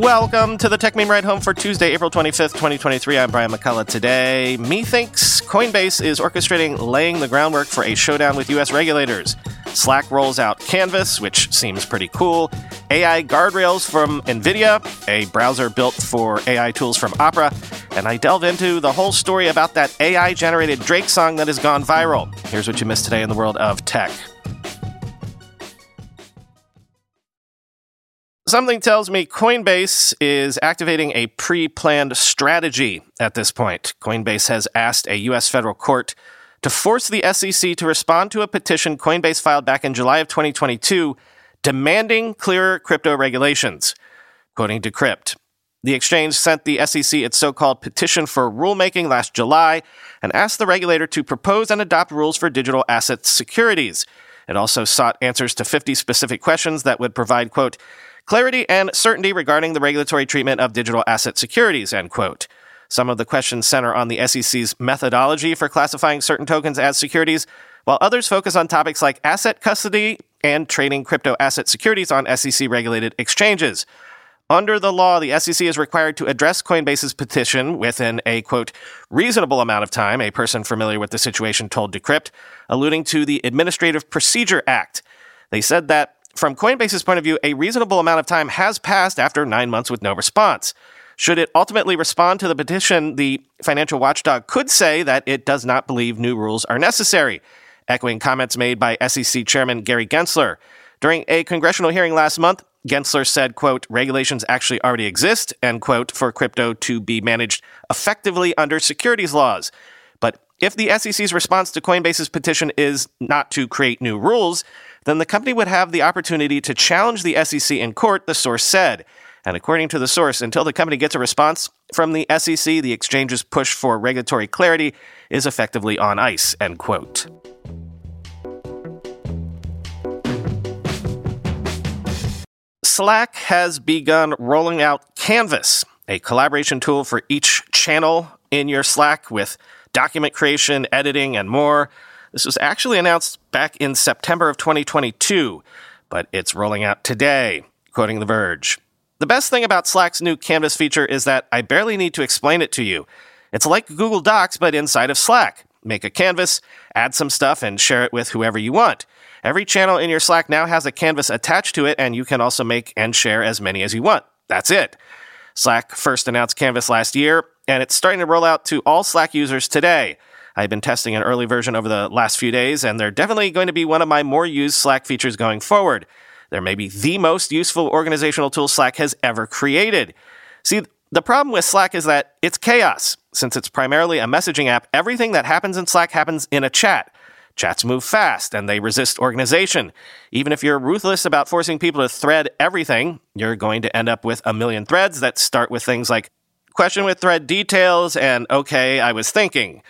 Welcome to the Techmeme Ride Home for Tuesday, April 25th, 2023. I'm Brian McCullough. Today, methinks Coinbase is orchestrating laying the groundwork for a showdown with U.S. regulators. Slack rolls out Canvas, which seems pretty cool. AI guardrails from NVIDIA, a browser built for AI tools from Opera. And I delve into the whole story about that AI generated Drake song that has gone viral. Here's what you missed today in the world of tech. Something tells me Coinbase is activating a pre planned strategy at this point. Coinbase has asked a U.S. federal court to force the SEC to respond to a petition Coinbase filed back in July of 2022 demanding clearer crypto regulations. Quoting Decrypt, the exchange sent the SEC its so called petition for rulemaking last July and asked the regulator to propose and adopt rules for digital asset securities. It also sought answers to 50 specific questions that would provide, quote, clarity and certainty regarding the regulatory treatment of digital asset securities, end quote. Some of the questions center on the SEC's methodology for classifying certain tokens as securities, while others focus on topics like asset custody and trading crypto asset securities on SEC regulated exchanges. Under the law, the SEC is required to address Coinbase's petition within a, quote, reasonable amount of time, a person familiar with the situation told Decrypt, alluding to the Administrative Procedure Act. They said that from Coinbase's point of view, a reasonable amount of time has passed after nine months with no response. Should it ultimately respond to the petition, the financial watchdog could say that it does not believe new rules are necessary, echoing comments made by SEC Chairman Gary Gensler. During a congressional hearing last month, Gensler said, quote, regulations actually already exist, end quote, for crypto to be managed effectively under securities laws. But if the SEC's response to Coinbase's petition is not to create new rules, then the company would have the opportunity to challenge the SEC in court, the source said. And according to the source, until the company gets a response from the SEC, the exchange's push for regulatory clarity is effectively on ice, end quote. Slack has begun rolling out Canvas, a collaboration tool for each channel in your Slack with document creation, editing, and more. This was actually announced back in September of 2022, but it's rolling out today, quoting The Verge. The best thing about Slack's new Canvas feature is that I barely need to explain it to you. It's like Google Docs, but inside of Slack. Make a canvas, add some stuff, and share it with whoever you want. Every channel in your Slack now has a canvas attached to it, and you can also make and share as many as you want. That's it. Slack first announced Canvas last year, and it's starting to roll out to all Slack users today. I've been testing an early version over the last few days, and they're definitely going to be one of my more used Slack features going forward. They're maybe the most useful organizational tool Slack has ever created. See, the problem with Slack is that it's chaos. Since it's primarily a messaging app, everything that happens in Slack happens in a chat. Chats move fast and they resist organization. Even if you're ruthless about forcing people to thread everything, you're going to end up with a million threads that start with things like question with thread details and okay, I was thinking.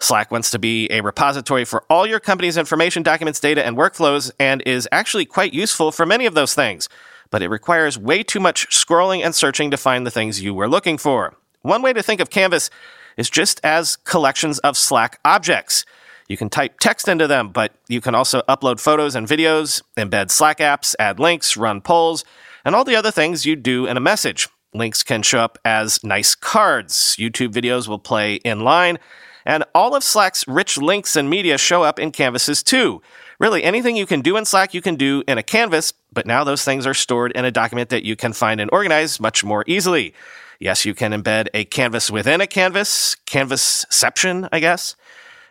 Slack wants to be a repository for all your company's information, documents, data, and workflows, and is actually quite useful for many of those things. But it requires way too much scrolling and searching to find the things you were looking for. One way to think of Canvas is just as collections of Slack objects. You can type text into them, but you can also upload photos and videos, embed Slack apps, add links, run polls, and all the other things you do in a message. Links can show up as nice cards. YouTube videos will play in line and all of Slack's rich links and media show up in canvases too. Really, anything you can do in Slack, you can do in a canvas, but now those things are stored in a document that you can find and organize much more easily. Yes, you can embed a canvas within a canvas, canvasception, I guess.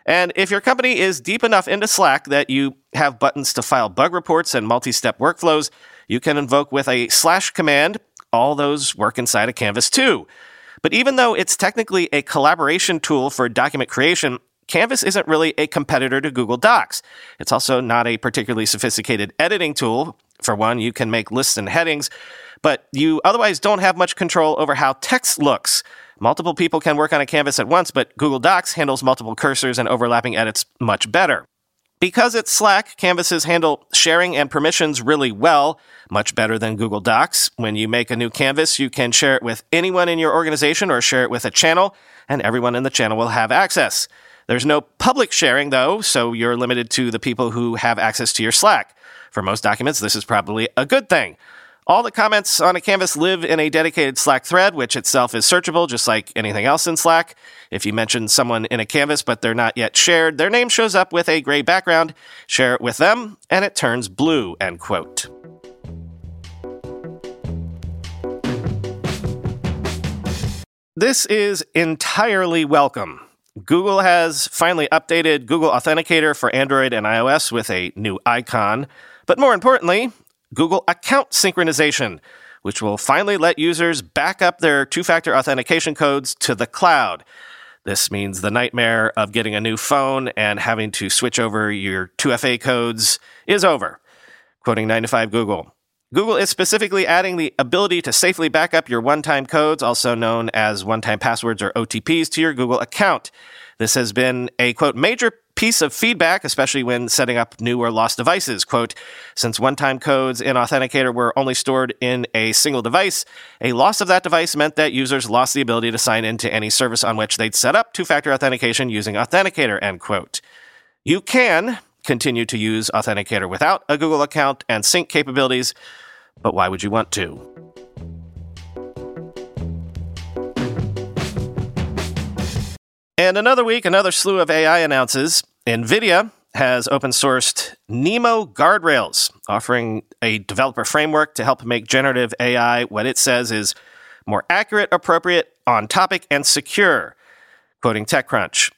And if your company is deep enough into Slack that you have buttons to file bug reports and multi step workflows, you can invoke with a slash command. All those work inside a canvas too. But even though it's technically a collaboration tool for document creation, Canvas isn't really a competitor to Google Docs. It's also not a particularly sophisticated editing tool. For one, you can make lists and headings, but you otherwise don't have much control over how text looks. Multiple people can work on a canvas at once, but Google Docs handles multiple cursors and overlapping edits much better. Because it's Slack, canvases handle sharing and permissions really well, much better than Google Docs. When you make a new canvas, you can share it with anyone in your organization or share it with a channel, and everyone in the channel will have access. There's no public sharing, though, so you're limited to the people who have access to your Slack. For most documents, this is probably a good thing. All the comments on a canvas live in a dedicated Slack thread, which itself is searchable, just like anything else in Slack. If you mention someone in a canvas but they're not yet shared, their name shows up with a gray background. Share it with them, and it turns blue, end quote. This is entirely welcome. Google has finally updated Google Authenticator for Android and iOS with a new icon. But more importantly, Google Account Synchronization, which will finally let users back up their two factor authentication codes to the cloud. This means the nightmare of getting a new phone and having to switch over your 2FA codes is over. Quoting 9 to 5 Google. Google is specifically adding the ability to safely back up your one time codes, also known as one time passwords or OTPs, to your Google account. This has been a quote major piece of feedback, especially when setting up new or lost devices. Quote, since one time codes in Authenticator were only stored in a single device, a loss of that device meant that users lost the ability to sign into any service on which they'd set up two factor authentication using Authenticator, end quote. You can continue to use Authenticator without a Google account and sync capabilities, but why would you want to? And another week, another slew of AI announces NVIDIA has open sourced NeMo guardrails, offering a developer framework to help make generative AI what it says is more accurate, appropriate, on topic, and secure. Quoting TechCrunch.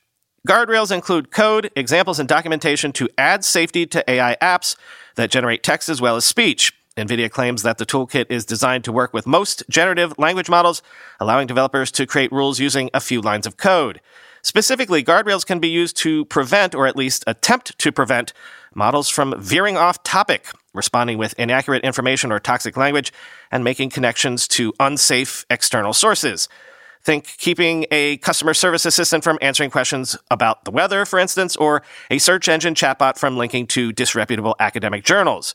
Guardrails include code, examples, and documentation to add safety to AI apps that generate text as well as speech. NVIDIA claims that the toolkit is designed to work with most generative language models, allowing developers to create rules using a few lines of code. Specifically, guardrails can be used to prevent, or at least attempt to prevent, models from veering off topic, responding with inaccurate information or toxic language, and making connections to unsafe external sources. Think keeping a customer service assistant from answering questions about the weather, for instance, or a search engine chatbot from linking to disreputable academic journals.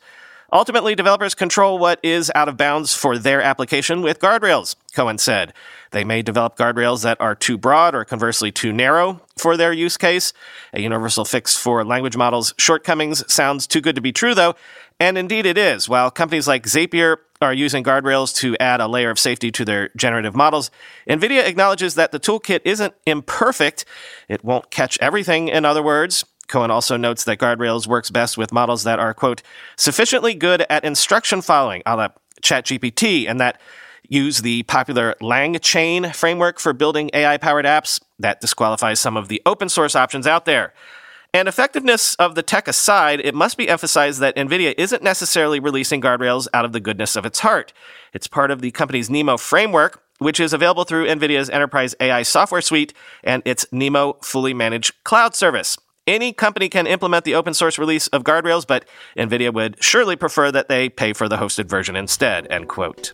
Ultimately, developers control what is out of bounds for their application with guardrails, Cohen said. They may develop guardrails that are too broad or conversely too narrow for their use case. A universal fix for language models' shortcomings sounds too good to be true, though, and indeed it is. While companies like Zapier are using guardrails to add a layer of safety to their generative models, NVIDIA acknowledges that the toolkit isn't imperfect. It won't catch everything, in other words. Cohen also notes that Guardrails works best with models that are, quote, sufficiently good at instruction following, a la ChatGPT, and that use the popular LangChain framework for building AI powered apps that disqualifies some of the open source options out there. And effectiveness of the tech aside, it must be emphasized that NVIDIA isn't necessarily releasing guardrails out of the goodness of its heart. It's part of the company's NeMo framework, which is available through NVIDIA's Enterprise AI software suite and its NeMo fully managed cloud service. Any company can implement the open source release of guardrails, but NVIDIA would surely prefer that they pay for the hosted version instead, end quote.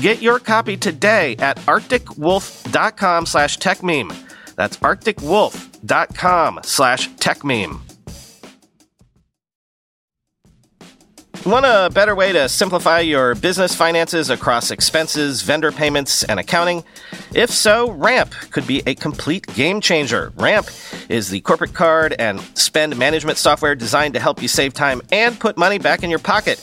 Get your copy today at arcticwolf.com slash techmeme. That's arcticwolf.com slash techmeme. Want a better way to simplify your business finances across expenses, vendor payments, and accounting? If so, Ramp could be a complete game changer. Ramp is the corporate card and spend management software designed to help you save time and put money back in your pocket.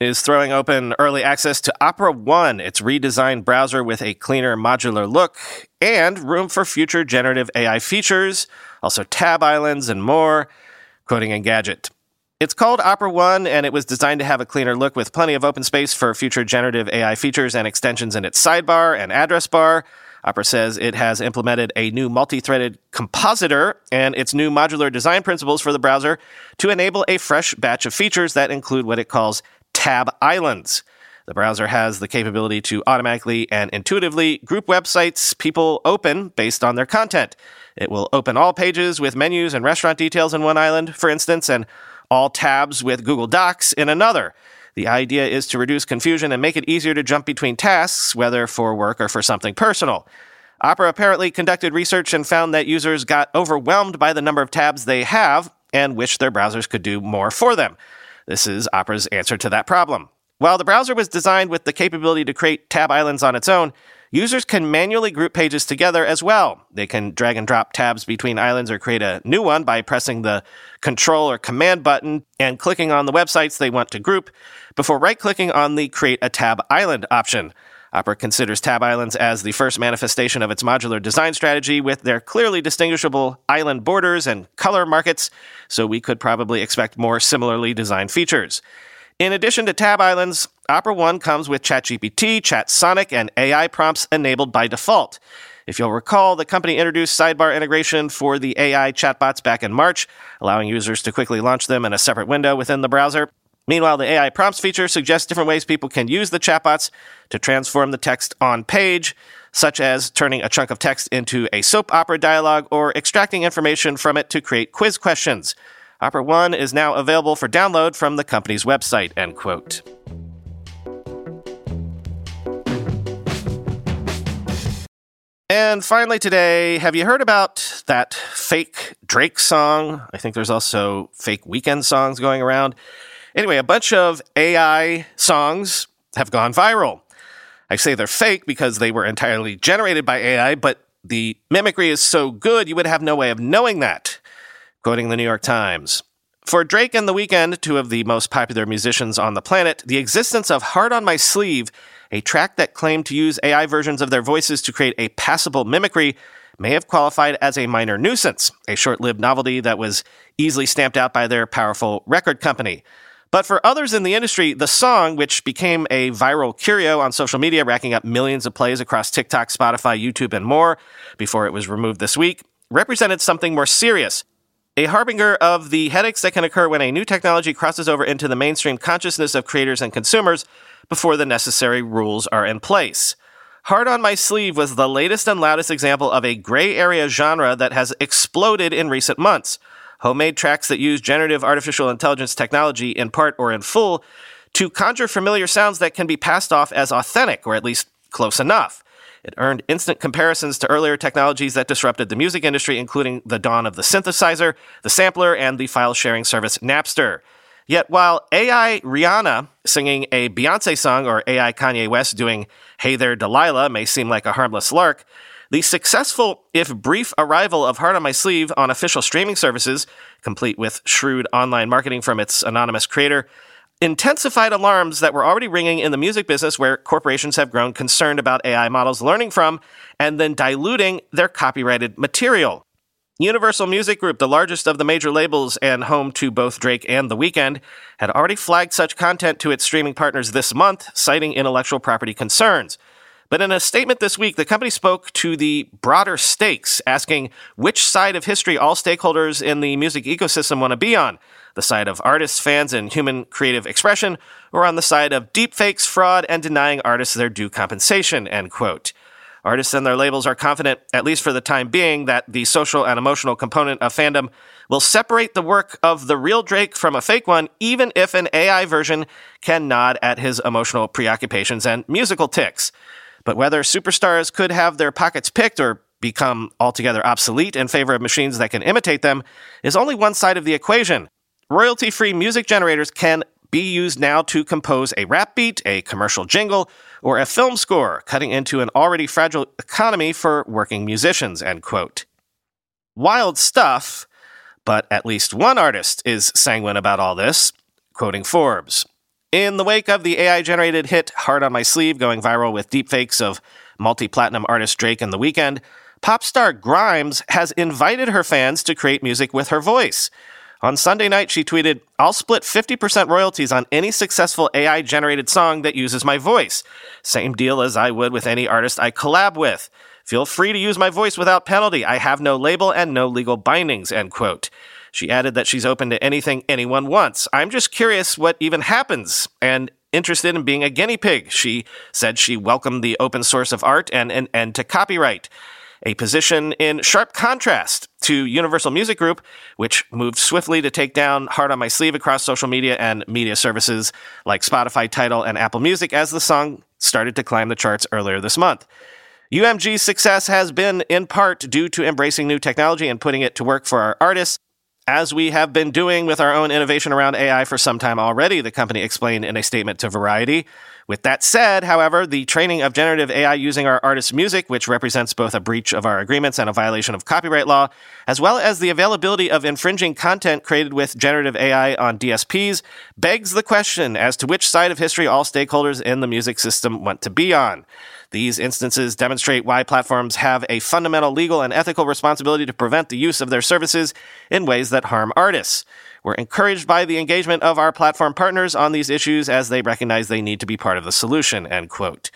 is throwing open early access to Opera One, its redesigned browser with a cleaner modular look and room for future generative AI features, also tab islands and more. Quoting Engadget. It's called Opera One, and it was designed to have a cleaner look with plenty of open space for future generative AI features and extensions in its sidebar and address bar. Opera says it has implemented a new multi threaded compositor and its new modular design principles for the browser to enable a fresh batch of features that include what it calls tab islands. The browser has the capability to automatically and intuitively group websites people open based on their content. It will open all pages with menus and restaurant details in one island, for instance, and all tabs with Google Docs in another. The idea is to reduce confusion and make it easier to jump between tasks, whether for work or for something personal. Opera apparently conducted research and found that users got overwhelmed by the number of tabs they have and wish their browsers could do more for them. This is Opera's answer to that problem. While the browser was designed with the capability to create tab islands on its own, users can manually group pages together as well. They can drag and drop tabs between islands or create a new one by pressing the control or command button and clicking on the websites they want to group before right clicking on the create a tab island option. Opera considers tab islands as the first manifestation of its modular design strategy with their clearly distinguishable island borders and color markets, so we could probably expect more similarly designed features. In addition to tab islands, Opera One comes with ChatGPT, ChatSonic, and AI prompts enabled by default. If you'll recall, the company introduced sidebar integration for the AI chatbots back in March, allowing users to quickly launch them in a separate window within the browser. Meanwhile, the AI prompts feature suggests different ways people can use the chatbots to transform the text on page, such as turning a chunk of text into a soap opera dialogue or extracting information from it to create quiz questions. Opera One is now available for download from the company's website, end quote. And finally, today, have you heard about that fake Drake song? I think there's also fake Weeknd songs going around. Anyway, a bunch of AI songs have gone viral. I say they're fake because they were entirely generated by AI, but the mimicry is so good you would have no way of knowing that. Quoting the New York Times. For Drake and The Weeknd, two of the most popular musicians on the planet, the existence of Heart on My Sleeve, a track that claimed to use AI versions of their voices to create a passable mimicry, may have qualified as a minor nuisance, a short lived novelty that was easily stamped out by their powerful record company. But for others in the industry, the song, which became a viral curio on social media, racking up millions of plays across TikTok, Spotify, YouTube, and more before it was removed this week, represented something more serious. A harbinger of the headaches that can occur when a new technology crosses over into the mainstream consciousness of creators and consumers before the necessary rules are in place. Heart on My Sleeve was the latest and loudest example of a gray area genre that has exploded in recent months homemade tracks that use generative artificial intelligence technology in part or in full to conjure familiar sounds that can be passed off as authentic, or at least close enough. It earned instant comparisons to earlier technologies that disrupted the music industry, including the dawn of the synthesizer, the sampler, and the file sharing service Napster. Yet while AI Rihanna singing a Beyonce song or AI Kanye West doing Hey There Delilah may seem like a harmless lark, the successful, if brief, arrival of Heart on My Sleeve on official streaming services, complete with shrewd online marketing from its anonymous creator, intensified alarms that were already ringing in the music business where corporations have grown concerned about AI models learning from and then diluting their copyrighted material. Universal Music Group, the largest of the major labels and home to both Drake and The Weeknd, had already flagged such content to its streaming partners this month, citing intellectual property concerns. But in a statement this week, the company spoke to the broader stakes, asking which side of history all stakeholders in the music ecosystem want to be on the side of artists, fans, and human creative expression, or on the side of deepfakes, fraud, and denying artists their due compensation, end quote. Artists and their labels are confident, at least for the time being, that the social and emotional component of fandom will separate the work of the real Drake from a fake one, even if an AI version can nod at his emotional preoccupations and musical tics. But whether superstars could have their pockets picked or become altogether obsolete in favor of machines that can imitate them is only one side of the equation. Royalty free music generators can be used now to compose a rap beat, a commercial jingle, or a film score, cutting into an already fragile economy for working musicians, end quote. Wild stuff, but at least one artist is sanguine about all this, quoting Forbes. In the wake of the AI generated hit Heart on My Sleeve going viral with deepfakes of multi platinum artist Drake and The Weeknd, pop star Grimes has invited her fans to create music with her voice. On Sunday night, she tweeted, I'll split 50% royalties on any successful AI generated song that uses my voice. Same deal as I would with any artist I collab with. Feel free to use my voice without penalty. I have no label and no legal bindings, end quote. She added that she's open to anything anyone wants. I'm just curious what even happens and interested in being a guinea pig. She said she welcomed the open source of art and an end to copyright a position in sharp contrast to Universal Music Group, which moved swiftly to take down Heart on My Sleeve across social media and media services like Spotify, Tidal, and Apple Music as the song started to climb the charts earlier this month. UMG's success has been in part due to embracing new technology and putting it to work for our artists, as we have been doing with our own innovation around AI for some time already, the company explained in a statement to Variety. With that said, however, the training of generative AI using our artists' music, which represents both a breach of our agreements and a violation of copyright law, as well as the availability of infringing content created with generative AI on DSPs, begs the question as to which side of history all stakeholders in the music system want to be on. These instances demonstrate why platforms have a fundamental legal and ethical responsibility to prevent the use of their services in ways that harm artists. We're encouraged by the engagement of our platform partners on these issues as they recognize they need to be part of the solution, end quote.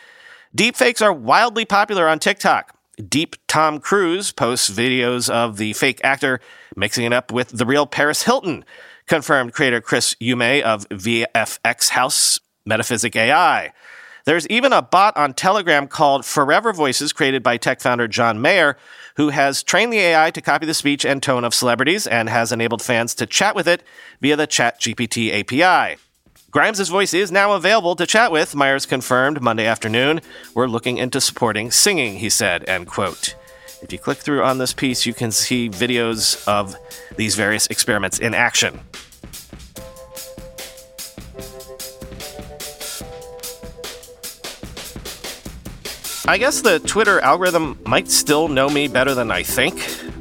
Deepfakes are wildly popular on TikTok. Deep Tom Cruise posts videos of the fake actor mixing it up with the real Paris Hilton, confirmed creator Chris Ume of VFX House Metaphysic AI. There's even a bot on Telegram called Forever Voices created by tech founder John Meyer, who has trained the AI to copy the speech and tone of celebrities and has enabled fans to chat with it via the ChatGPT API. Grimes' voice is now available to chat with, Myers confirmed Monday afternoon. We're looking into supporting singing, he said, end quote. If you click through on this piece, you can see videos of these various experiments in action. I guess the Twitter algorithm might still know me better than I think.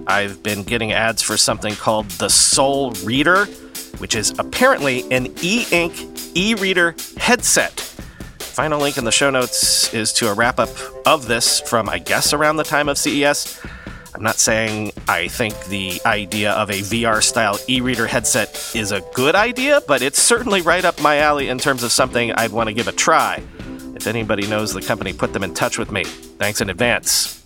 I've been getting ads for something called the Sol Reader, which is apparently an e ink e reader headset. Final link in the show notes is to a wrap up of this from, I guess, around the time of CES. I'm not saying I think the idea of a VR style e reader headset is a good idea, but it's certainly right up my alley in terms of something I'd want to give a try. If anybody knows the company, put them in touch with me. Thanks in advance.